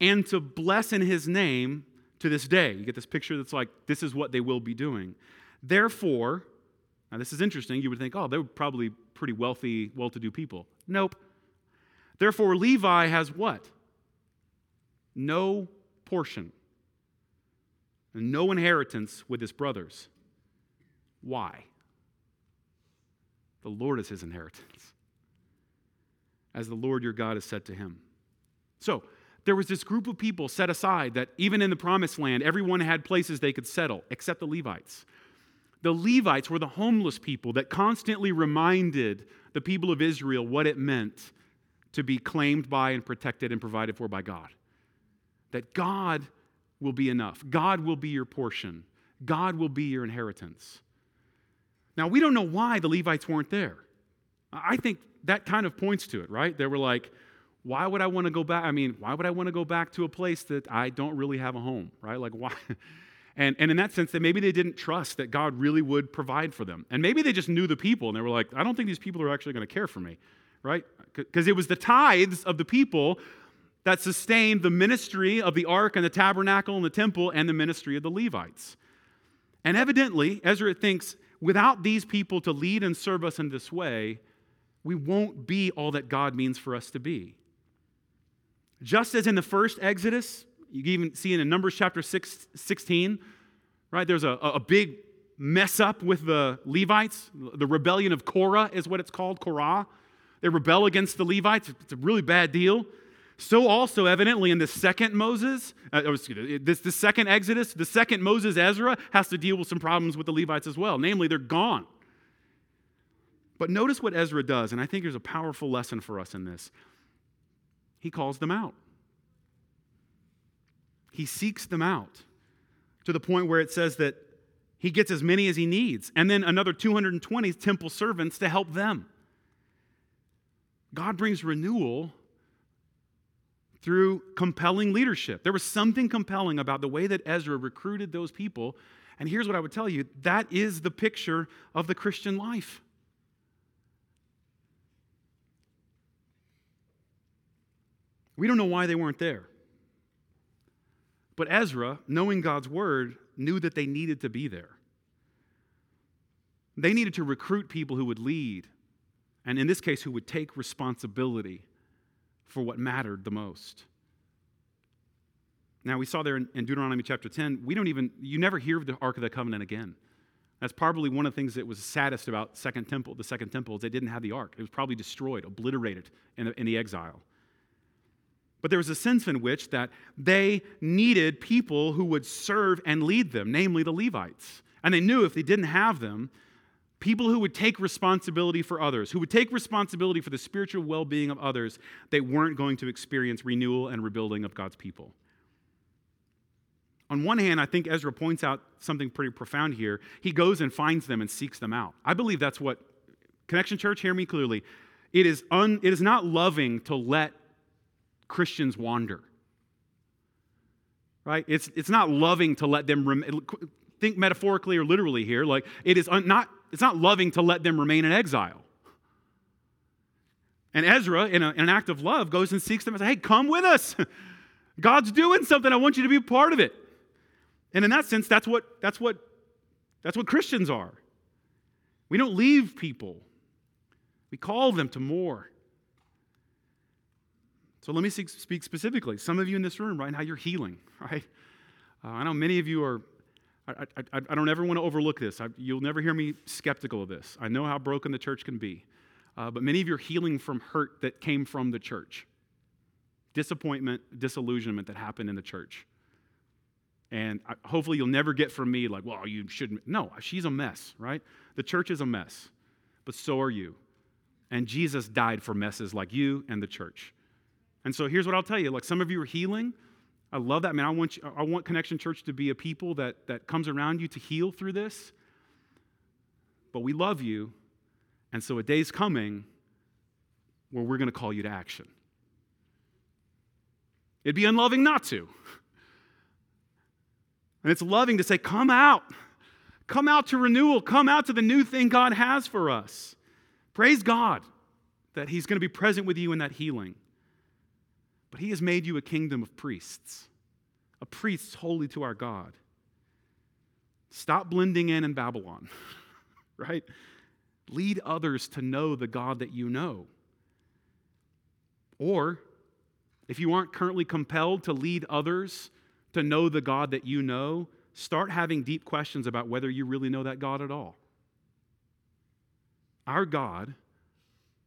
and to bless in his name to this day. You get this picture that's like, this is what they will be doing. Therefore, now this is interesting. You would think, oh, they were probably pretty wealthy, well to do people. Nope. Therefore, Levi has what? No portion, no inheritance with his brothers. Why? The Lord is his inheritance, as the Lord your God has said to him. So, there was this group of people set aside that even in the promised land, everyone had places they could settle, except the Levites. The Levites were the homeless people that constantly reminded the people of Israel what it meant to be claimed by and protected and provided for by God. That God will be enough, God will be your portion, God will be your inheritance. Now, we don't know why the Levites weren't there. I think that kind of points to it, right? They were like, why would I want to go back? I mean, why would I want to go back to a place that I don't really have a home, right? Like, why? [LAUGHS] And, and in that sense, that maybe they didn't trust that God really would provide for them. And maybe they just knew the people and they were like, I don't think these people are actually going to care for me, right? Because it was the tithes of the people that sustained the ministry of the ark and the tabernacle and the temple and the ministry of the Levites. And evidently, Ezra thinks without these people to lead and serve us in this way, we won't be all that God means for us to be. Just as in the first Exodus, you even see in Numbers chapter 6, 16, right? There's a, a big mess up with the Levites. The rebellion of Korah is what it's called, Korah. They rebel against the Levites. It's a really bad deal. So also, evidently, in the second Moses, uh, excuse, this the second Exodus, the second Moses Ezra has to deal with some problems with the Levites as well. Namely, they're gone. But notice what Ezra does, and I think there's a powerful lesson for us in this he calls them out. He seeks them out to the point where it says that he gets as many as he needs, and then another 220 temple servants to help them. God brings renewal through compelling leadership. There was something compelling about the way that Ezra recruited those people. And here's what I would tell you that is the picture of the Christian life. We don't know why they weren't there. But Ezra, knowing God's word, knew that they needed to be there. They needed to recruit people who would lead, and in this case, who would take responsibility for what mattered the most. Now, we saw there in, Deuteronomy chapter 10, we don't even, you never hear of the Ark of the Covenant again. That's probably one of the things that was saddest about Second Temple, the Second Temple, is they didn't have the Ark. It was probably destroyed, obliterated in the, in the exile. But there was a sense in which that they needed people who would serve and lead them, namely the Levites. And they knew if they didn't have them, people who would take responsibility for others, who would take responsibility for the spiritual well being of others, they weren't going to experience renewal and rebuilding of God's people. On one hand, I think Ezra points out something pretty profound here. He goes and finds them and seeks them out. I believe that's what Connection Church, hear me clearly. It is, un, it is not loving to let Christians wander. Right? It's, it's not loving to let them, rem- think metaphorically or literally here, like it is un- not, it's not loving to let them remain in exile. And Ezra, in, a, in an act of love, goes and seeks them and says, hey, come with us. [LAUGHS] God's doing something. I want you to be a part of it. And in that sense, that's what, that's what, that's what Christians are. We don't leave people, we call them to more. So let me speak specifically. Some of you in this room right now, you're healing, [LAUGHS] right? Uh, I know many of you are I, I, I don't ever want to overlook this. I, you'll never hear me skeptical of this. I know how broken the church can be. Uh, but many of you are healing from hurt that came from the church disappointment, disillusionment that happened in the church. And I, hopefully you'll never get from me like, well, you shouldn't. No, she's a mess, right? The church is a mess, but so are you. And Jesus died for messes like you and the church. And so here's what I'll tell you like some of you are healing. I love that, man. I want, you, I want Connection Church to be a people that, that comes around you to heal through this. But we love you. And so a day's coming where we're going to call you to action. It'd be unloving not to. And it's loving to say, come out. Come out to renewal. Come out to the new thing God has for us. Praise God that He's going to be present with you in that healing. But He has made you a kingdom of priests, a priests holy to our God. Stop blending in in Babylon, [LAUGHS] right? Lead others to know the God that you know. Or, if you aren't currently compelled to lead others to know the God that you know, start having deep questions about whether you really know that God at all. Our God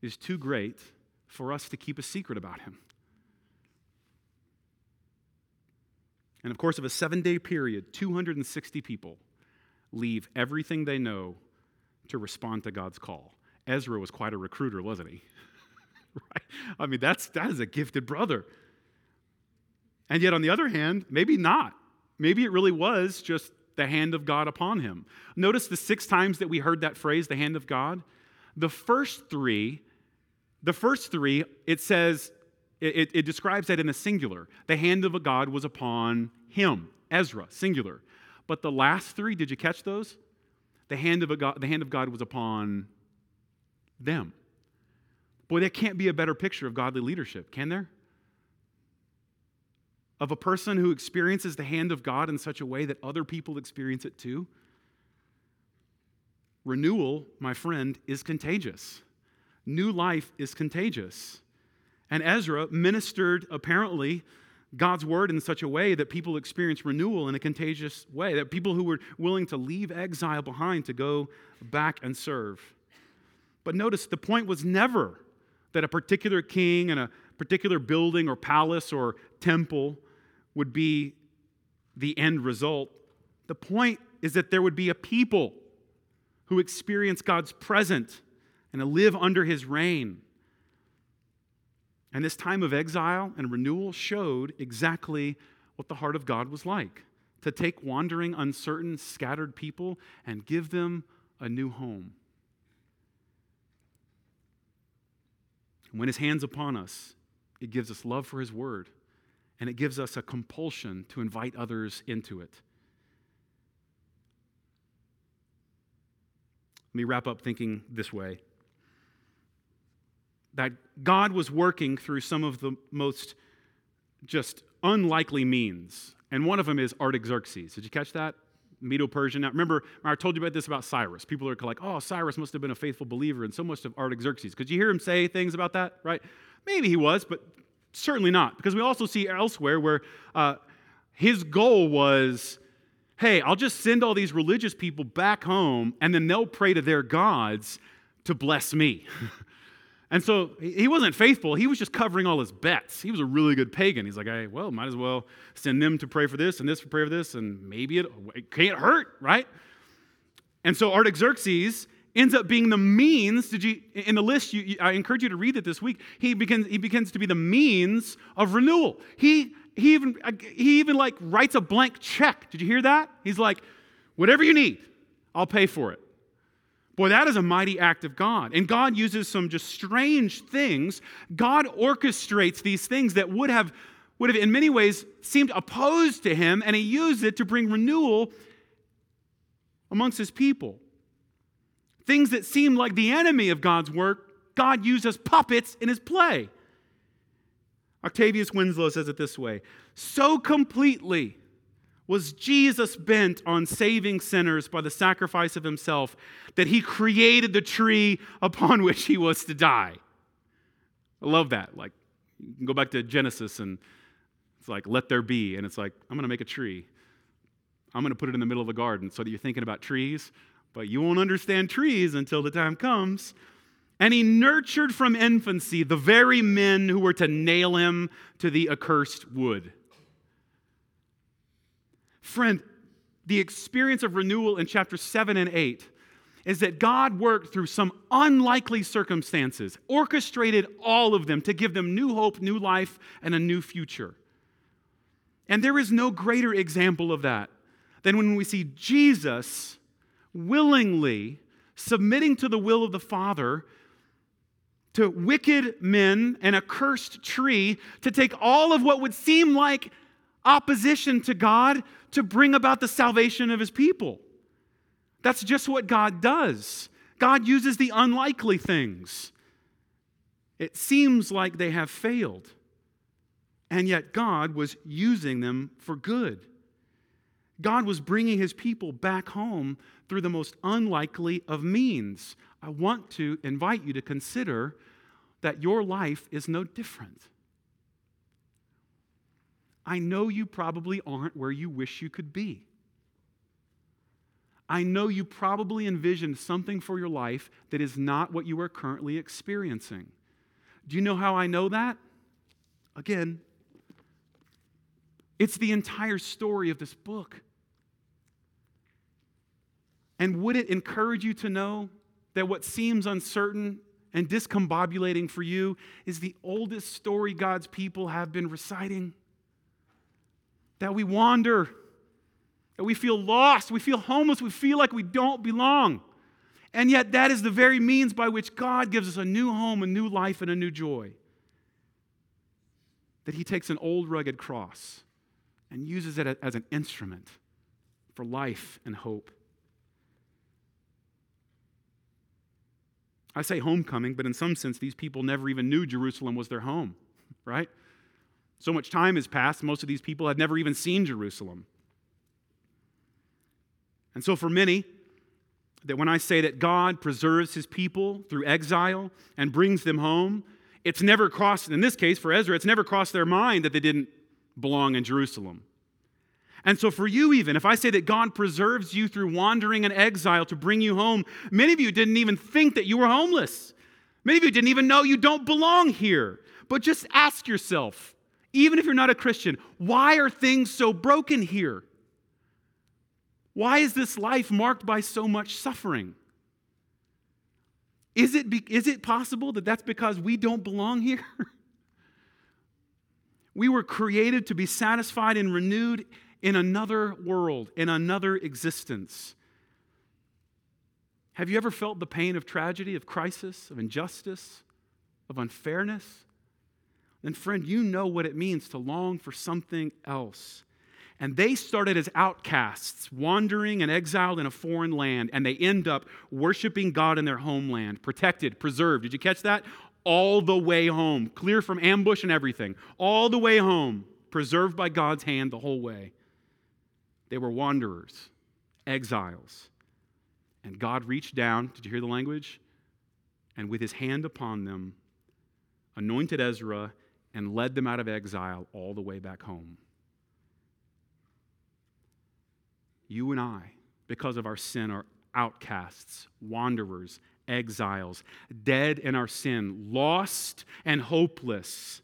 is too great for us to keep a secret about him. And of course, of a seven day period, 260 people leave everything they know to respond to God's call. Ezra was quite a recruiter, wasn't he? [LAUGHS] right? I mean, that's, that is a gifted brother. And yet, on the other hand, maybe not. Maybe it really was just the hand of God upon him. Notice the six times that we heard that phrase, the hand of God. The first three, the first three, it says, it, it describes that in the singular. The hand of a God was upon him, Ezra, singular. But the last three, did you catch those? The hand of, God, the hand of God was upon them. Boy, that can't be a better picture of godly leadership, can there? Of a person who experiences the hand of God in such a way that other people experience it too. Renewal, my friend, is contagious. New life is contagious. And Ezra ministered apparently God's word in such a way that people experienced renewal in a contagious way, that people who were willing to leave exile behind to go back and serve. But notice the point was never that a particular king and a particular building or palace or temple would be the end result. The point is that there would be a people who experience God's presence and live under his reign. And this time of exile and renewal showed exactly what the heart of God was like to take wandering, uncertain, scattered people and give them a new home. When his hand's upon us, it gives us love for his word, and it gives us a compulsion to invite others into it. Let me wrap up thinking this way that God was working through some of the most just unlikely means. And one of them is Artaxerxes. Did you catch that? Medo Persian. Now, remember, I told you about this about Cyrus. People are like, oh, Cyrus must have been a faithful believer, and so much of Artaxerxes. Could you hear him say things about that, right? Maybe he was, but certainly not. Because we also see elsewhere where uh, his goal was hey, I'll just send all these religious people back home, and then they'll pray to their gods to bless me. [LAUGHS] And so he wasn't faithful. He was just covering all his bets. He was a really good pagan. He's like, hey, well, might as well send them to pray for this and this to pray for this, and maybe it, it can't hurt, right? And so Artaxerxes ends up being the means. Did you in the list? You, I encourage you to read it this week. He begins. He begins to be the means of renewal. He he even he even like writes a blank check. Did you hear that? He's like, whatever you need, I'll pay for it. Boy, that is a mighty act of God. And God uses some just strange things. God orchestrates these things that would have, would have in many ways seemed opposed to him, and he used it to bring renewal amongst his people. Things that seemed like the enemy of God's work, God used as puppets in his play. Octavius Winslow says it this way So completely was Jesus bent on saving sinners by the sacrifice of himself that he created the tree upon [LAUGHS] which he was to die. I love that. Like, you can go back to Genesis and it's like, let there be. And it's like, I'm going to make a tree I'm going to put it in the middle of the garden so that you're thinking about trees, but you won't understand trees until the time comes. And he nurtured from infancy the very men who were to nail him to the accursed wood. Friend, the experience of renewal in chapter 7 and 8 is that God worked through some unlikely circumstances, orchestrated all of them to give them new hope, new life, and a new future. And there is no greater example of that than when we see Jesus willingly submitting to the will of the Father to wicked men and a cursed tree to take all of what would seem like opposition to God to bring about the salvation of his people. That's just what God does. God uses the unlikely things. It seems like they have failed, and yet God was using them for good. God was bringing his people back home through the most unlikely of means. I want to invite you to consider that your life is no different. I know you probably aren't where you wish you could be. I know you probably envisioned something for your life that is not what you are currently experiencing. Do you know how I know that? Again, it's the entire story of this book. And would it encourage you to know that what seems uncertain and discombobulating for you is the oldest story God's people have been reciting? That we wander, that we feel lost, we feel homeless, we feel like we don't belong. And yet, that is the very means by which God gives us a new home, a new life, and a new joy. That He takes an old rugged cross and uses it as an instrument for life and hope. I say homecoming, but in some sense, these people never even knew Jerusalem was their home, [LAUGHS] right? So much time has passed, most of these people had never even seen Jerusalem. And so, for many, that when I say that God preserves his people through exile and brings them home, it's never crossed, in this case for Ezra, it's never crossed their mind that they didn't belong in Jerusalem. And so, for you, even, if I say that God preserves you through wandering and exile to bring you home, many of you didn't even think that you were homeless. Many of you didn't even know you don't belong here. But just ask yourself, even if you're not a Christian, why are things so broken here? Why is this life marked by so much suffering? Is it, be, is it possible that that's because we don't belong here? [LAUGHS] we were created to be satisfied and renewed in another world, in another existence. Have you ever felt the pain of tragedy, of crisis, of injustice, of unfairness? Then, friend, you know what it means to long for something else. And they started as outcasts, wandering and exiled in a foreign land, and they end up worshiping God in their homeland, protected, preserved. Did you catch that? All the way home, clear from ambush and everything, all the way home, preserved by God's hand the whole way. They were wanderers, exiles. And God reached down, did you hear the language? And with his hand upon them, anointed Ezra and led them out of exile all the way back home. You and I, because of our sin, are outcasts, wanderers, exiles, dead in our sin, lost and hopeless.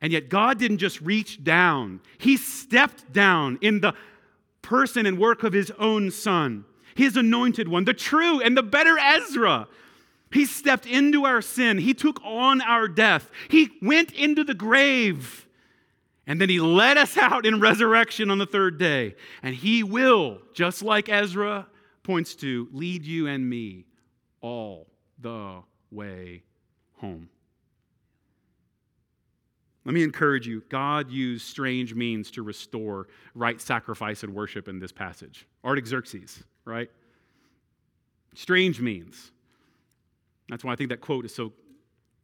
And yet, God didn't just reach down, He stepped down in the person and work of His own Son, His anointed one, the true and the better Ezra. He stepped into our sin, He took on our death, He went into the grave. And then he led us [LAUGHS] out in resurrection on the third day. And he will, just like Ezra points to, lead you and me all the way home. Let me encourage you God used strange means to restore right sacrifice and worship in this passage. Artaxerxes, right? Strange means. That's why I think that quote is so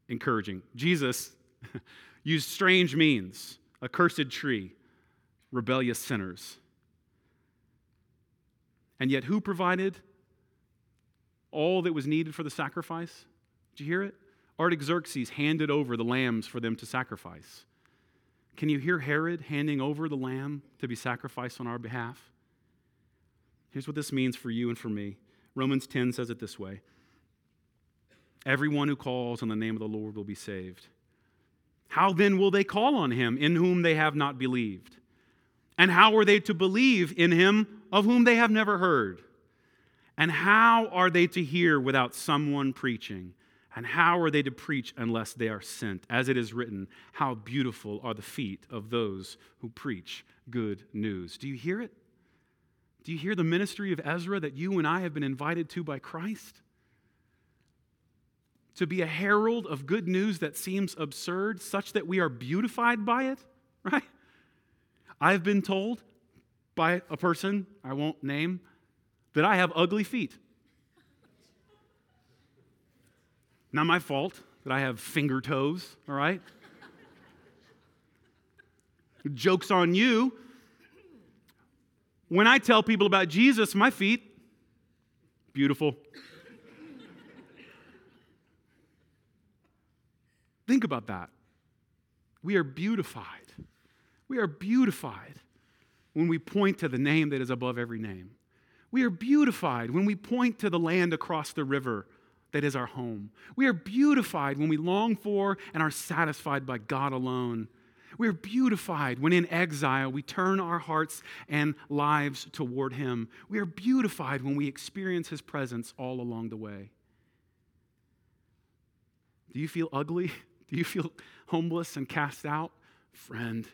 encouraging. Jesus [LAUGHS] used strange means, a cursed tree, rebellious sinners. And yet, who provided all that was needed for the sacrifice? Did you hear it? Artaxerxes handed over the lambs for them to sacrifice. Can you hear Herod handing over the lamb to be sacrificed on our behalf? Here's what this means for you and for me. Romans 10 says it this way Everyone who calls on the name of the Lord will be saved. How then will they call on him in whom they have not believed? And how are they to believe in him of whom they have never heard? And how are they to hear without someone preaching? And how are they to preach unless they are sent? As it is written, how beautiful are the feet of those who preach good news. Do you hear it? Do you hear the ministry of Ezra that you and I have been invited to by Christ? To be a herald of good news that seems absurd, such that we are beautified by it, [LAUGHS] right? I've been told by a person I won't name that I have ugly feet. Not my fault that I have finger toes, all right? Joke's on you. When I tell people about Jesus, my feet, beautiful. Think about that. We are beautified. We are beautified when we point to the name that is above every name. We are beautified when we point to the land across the river that is our home. We are beautified when we long for and are satisfied by God alone. We are beautified when in exile we turn our hearts and lives toward Him. We are beautified when we experience His presence all along the way. Do you feel ugly? [LAUGHS] Do you feel [LAUGHS] homeless and cast out? Friend,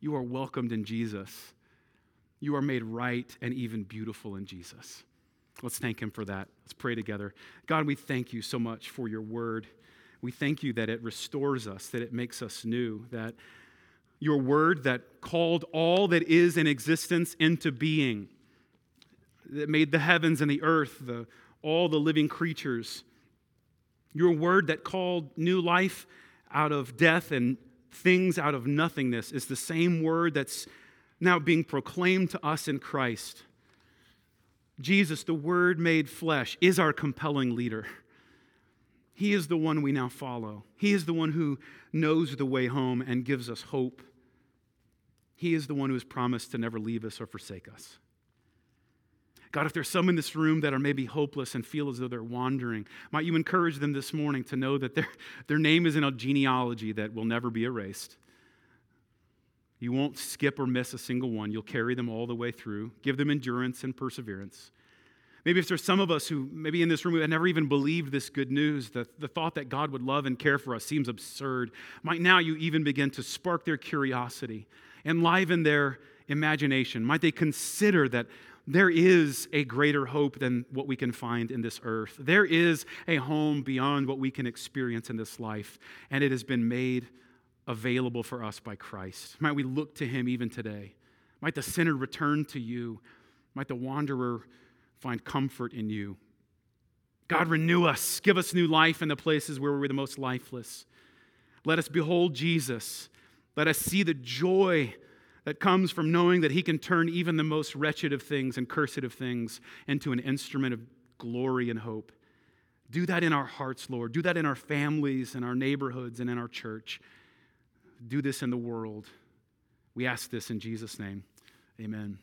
you are welcomed in Jesus. You are made right and even beautiful in Jesus. Let's thank Him for that. Let's pray together. God, we thank you so much for your word. We thank you that it restores us, that it makes us new, that your word that called all that is in existence into being, that made the heavens and the earth, the, all the living creatures, your word that called new life out of death and things out of nothingness is the same word that's now being proclaimed to us in Christ. Jesus, the Word made flesh, is our compelling leader. He is the one we now follow. He is the one who knows the way home and gives us hope. He is the one who has promised to never leave us or forsake us. God, if there's some in this room that are maybe hopeless and feel as though they're wandering, might you encourage them this morning to know that their, [LAUGHS] their name is in a genealogy that will never be erased. You won't skip or miss a single one. You'll carry them all the way through. Give them endurance and perseverance. Maybe if there's some of us who, maybe in this room, who had never even believed this good news, the, the thought that God would love and care for us seems absurd. Might now you even begin to spark their curiosity, enliven their imagination. Might they consider that there is a greater hope than what we can find in this earth. There is a home beyond what we can experience in this life, and it has been made available for us by Christ. Might we look to him even today. Might the sinner return to you. Might the wanderer find comfort in you. God, renew us. Give us new life in the places where we're the most lifeless. Let us behold Jesus. Let us see the joy that comes from knowing that He can turn even the most wretched of things and cursed of things into an instrument of glory and hope. Do that in our hearts, Lord. Do that in our families, in our neighborhoods, and in our church do this in the world. We ask this in Jesus' name. Amen.